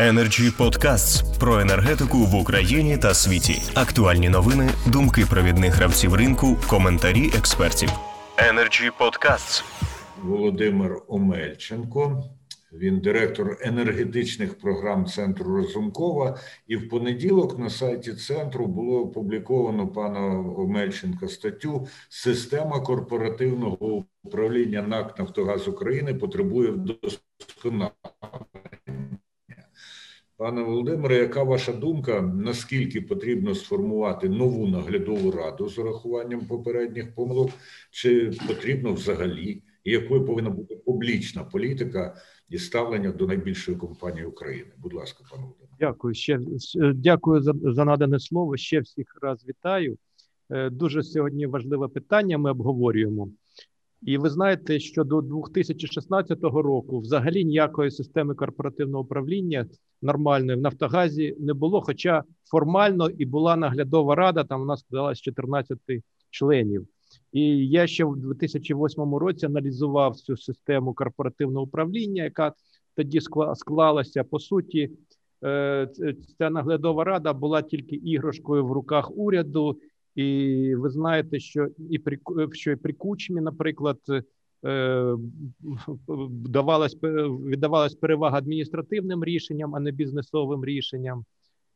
Energy Podcasts про енергетику в Україні та світі. Актуальні новини, думки провідних гравців ринку, коментарі експертів. Energy Podcasts. Володимир Омельченко. Він директор енергетичних програм центру Розумкова. І в понеділок на сайті центру було опубліковано пана Омельченка статтю Система корпоративного управління НАК Нафтогаз України потребує вдосконалення. Пане Володимире, яка ваша думка? Наскільки потрібно сформувати нову наглядову раду з урахуванням попередніх помилок, чи потрібно взагалі, і якою повинна бути публічна політика і ставлення до найбільшої компанії України? Будь ласка, пане Володимире. Дякую ще дякую за, за надане слово. Ще всіх раз вітаю. Е, дуже сьогодні важливе питання. Ми обговорюємо. І ви знаєте, що до 2016 року взагалі ніякої системи корпоративного управління нормальної в Нафтогазі не було. Хоча формально і була наглядова рада, там у нас складалось 14 членів. І я ще в 2008 році аналізував цю систему корпоративного управління, яка тоді склалася. По суті, е, ця наглядова рада була тільки іграшкою в руках уряду. І ви знаєте, що і при що і при кучмі, наприклад, е, давалась віддавалась перевага адміністративним рішенням, а не бізнесовим рішенням,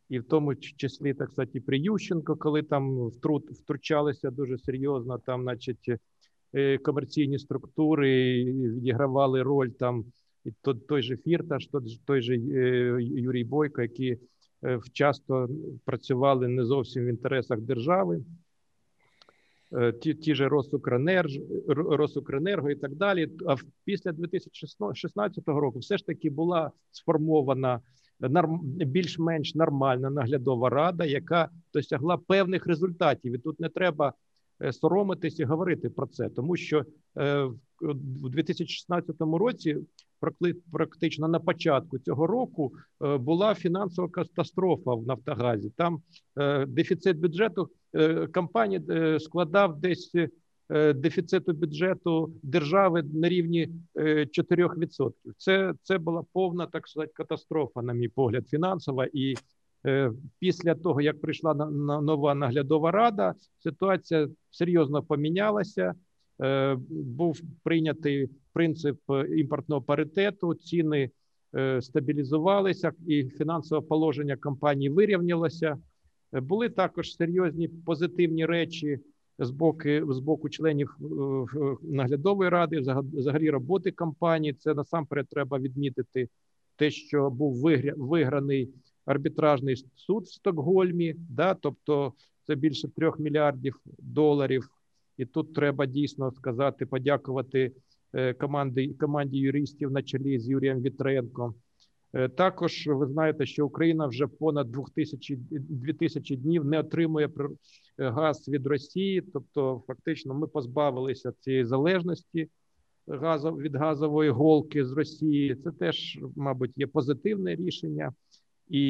і в тому числі так сказати, при Ющенко, коли там втручалися дуже серйозно, там, значить, е, комерційні структури відігравали роль там і той же Фірташ, той же е, Юрій Бойко, які Е, часто працювали не зовсім в інтересах держави. Е, ті ті ж Росукренерго, Росукренерго і так далі. А після 2016 року все ж таки була сформована більш-менш нормальна наглядова рада, яка досягла певних результатів. І тут не треба е, соромитись і говорити про це, тому що у 2016 році практично на початку цього року е, була фінансова катастрофа в Нафтогазі. Там е, дефіцит бюджету е, компанії складав десь дефіциту бюджету держави на рівні 4%. Це це була повна так сказати, катастрофа, на мій погляд, фінансова. І після того, як прийшла нова наглядова рада, ситуація серйозно помінялася. Був прийнятий принцип е, імпортного паритету, ціни е, стабілізувалися, і фінансове положення компанії вирівнялося. Е, були також серйозні позитивні речі з боку з боку членів наглядової ради, взагалі роботи компанії. Це насамперед треба відмітити те, що був виграний арбітражний суд в Стокгольмі, да, тобто це більше трьох мільярдів доларів. І тут треба дійсно сказати, подякувати команди команді юристів на чолі з Юрієм Вітренко. Е, також ви знаєте, що Україна вже понад 2000, 2000 днів не отримує газ від Росії, тобто, фактично, ми позбавилися цієї залежності від газової голки з Росії. Це теж, мабуть, є позитивне рішення, і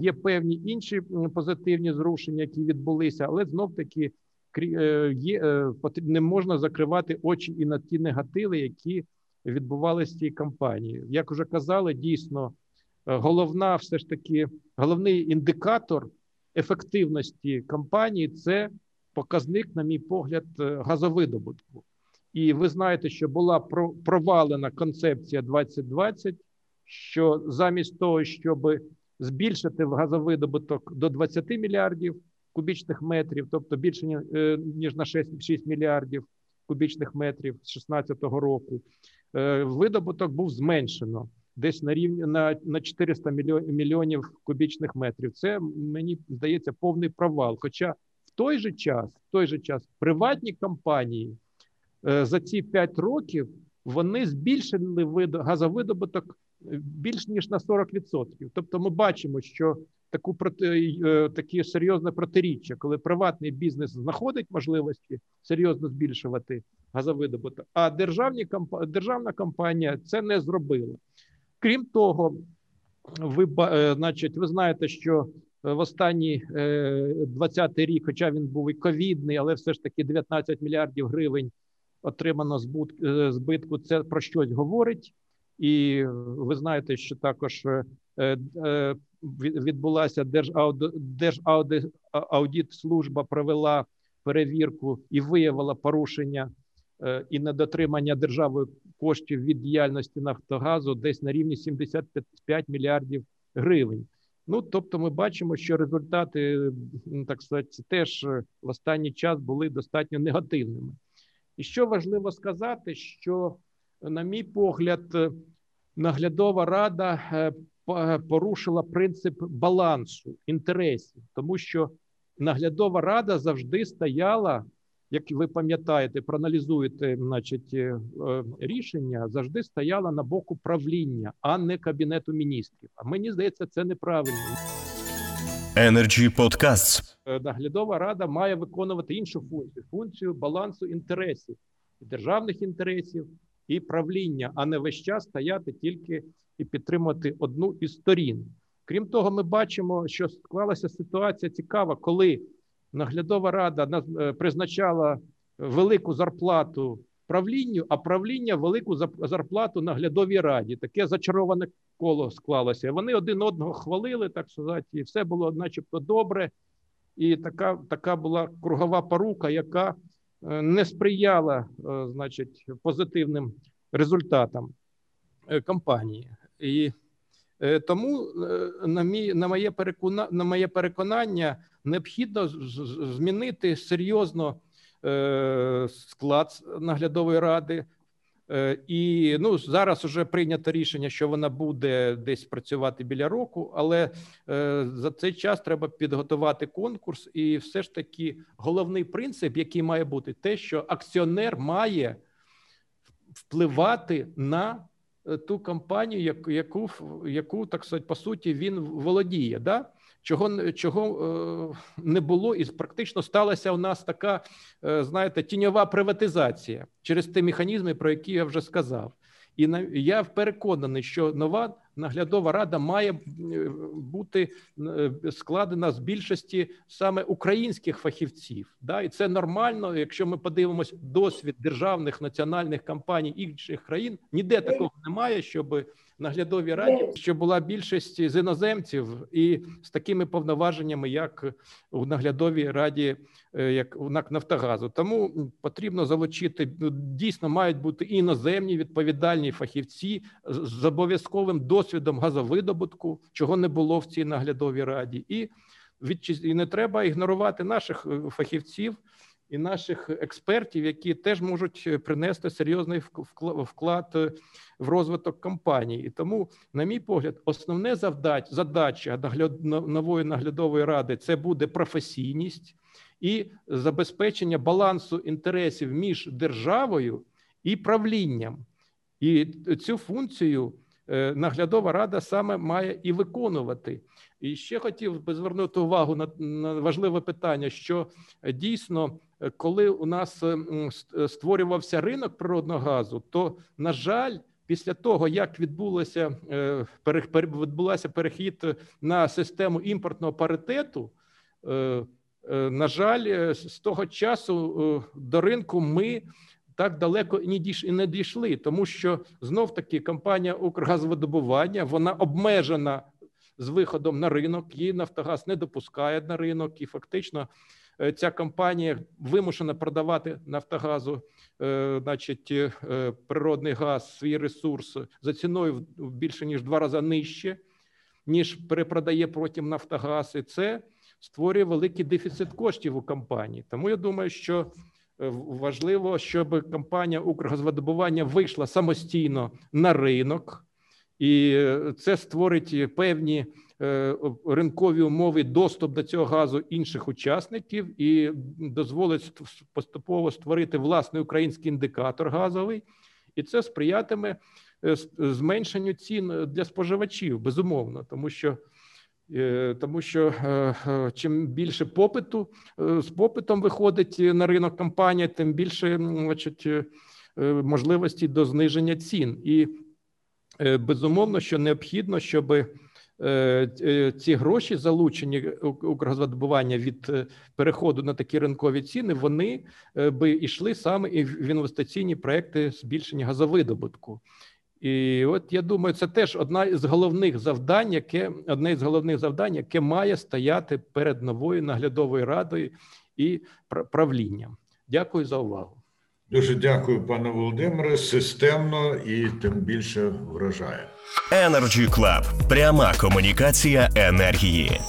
є певні інші позитивні зрушення, які відбулися, але знов таки Е, є е, не можна закривати очі і на ті негативи, які відбувалися в цій кампанії. Як вже казали, дійсно е, головна, все ж таки, головний індикатор ефективності кампанії це показник, на мій погляд, газовидобутку. І ви знаєте, що була провалена концепція 2020, що замість того, щоб збільшити газовидобуток до 20 мільярдів кубічних метрів, тобто більше е, ніж на 6, 6 мільярдів кубічних метрів з 2016 року. Е, видобуток був зменшено десь на рівні на на 400 мільйонів кубічних метрів. Це мені здається повний провал. Хоча в той же час, в той же час, приватні компанії е, за ці 5 років вони збільшили вид газовидобуток більш ніж на 40%. Тобто, ми бачимо, що таку е, такі серйозне протиріччя, коли приватний бізнес знаходить можливості серйозно збільшувати газовидобуток, а державні державна компанія це не зробила. Крім того, ви е, значить, ви знаєте, що в останній 20-й е, рік, хоча він був і ковідний, але все ж таки 19 мільярдів гривень отримано збитку. Це про щось говорить, і ви знаєте, що також відбулася Держаудит служба провела перевірку і виявила порушення і недотримання державою коштів від діяльності Нафтогазу десь на рівні 75 мільярдів гривень. Ну тобто, ми бачимо, що результати так сказати, теж в останній час були достатньо негативними. І що важливо сказати, що, на мій погляд, наглядова рада порушила принцип балансу інтересів, тому що наглядова рада завжди стояла як ви пам'ятаєте, проаналізуєте, значить, е, е, рішення завжди стояла на боку правління, а не кабінету міністрів. А мені здається, це неправильно. Energy Podcasts. Е, наглядова рада має виконувати іншу функцію функцію балансу інтересів державних інтересів і правління, а не весь час стояти тільки і підтримувати одну із сторін. Крім того, ми бачимо, що склалася ситуація цікава, коли наглядова рада е, призначала велику зарплату правлінню, а правління велику зарплату наглядовій раді. Таке зачароване коло склалося. Вони один одного хвалили, так сказати, і все було, начебто, добре. І така така була кругова порука, яка е, не сприяла, е, значить, позитивним результатам кампанії. І тому, на мій, на моє переконання, на моє переконання, необхідно змінити серйозно е, склад наглядової ради. Е, і ну зараз вже прийнято рішення, що вона буде десь працювати біля року, але е, за цей час треба підготувати конкурс. І все ж таки головний принцип, який має бути, те, що акціонер має впливати на ту компанію, яку яку так сказати, по суті він володіє. Да? чого чого е, не було, і практично сталася у нас така, е, знаєте, тіньова приватизація через ті механізми, про які я вже сказав. І я переконаний, що нова наглядова рада має е, бути складена з більшості саме українських фахівців. Да? І це нормально. Якщо ми подивимось досвід державних національних компаній інших країн, ніде такого немає, щоб наглядовій раді, що була більшість з іноземців і з такими повноваженнями, як у наглядовій раді, е, як у НАК Нафтогазу. Тому потрібно залучити ну, дійсно мають бути іноземні відповідальні фахівці з обов'язковим досвідом газовидобутку, чого не було в цій наглядовій раді, і від і не треба ігнорувати наших е, фахівців і наших експертів, які теж можуть е, принести серйозний вклад е, в розвиток компанії. І тому, на мій погляд, основне завдать, задача нової наглядової ради це буде професійність і забезпечення балансу інтересів між державою і правлінням. І цю функцію наглядова рада саме має і виконувати. І ще хотів би звернути увагу на, важливе питання, що дійсно коли у нас е, е, створювався ринок природного газу, то на жаль, після того як відбулося е, відбулася перехід на систему імпортного паритету. На жаль, з того часу до ринку ми так далеко і не дійшли, тому що знов таки компанія Укргазвидобування вона обмежена з виходом на ринок. Її Нафтогаз не допускає на ринок, і фактично Е, ця компанія вимушена продавати Нафтогазу, е, значить, е, природний газ, свій ресурс за ціною більше ніж два рази нижче, ніж перепродає потім Нафтогаз, і це створює великий дефіцит коштів у компанії. Тому я думаю, що важливо, щоб компанія Укргазвидобування вийшла самостійно на ринок, і це створить певні. Е, ринкові умови, доступ до цього газу інших учасників і дозволить поступово створити власний український індикатор газовий, і це сприятиме е, зменшенню цін для споживачів, безумовно, тому що. Е, тому що чим більше попиту з попитом виходить на ринок компанія, тим більше значить, можливості до зниження цін, і безумовно, що необхідно, щоб Е, е, ці гроші, залучені Укргазвидобування від е, переходу на такі ринкові ціни, вони би йшли саме і в інвестиційні проекти збільшення газовидобутку. І от я думаю, це теж одна з головних завдань, яке одне з головних завдань, яке має стояти перед новою наглядовою радою і правлінням. Дякую за увагу. Дуже дякую, пане Володимире. Системно і тим більше вражає. Energy Club. пряма комунікація енергії.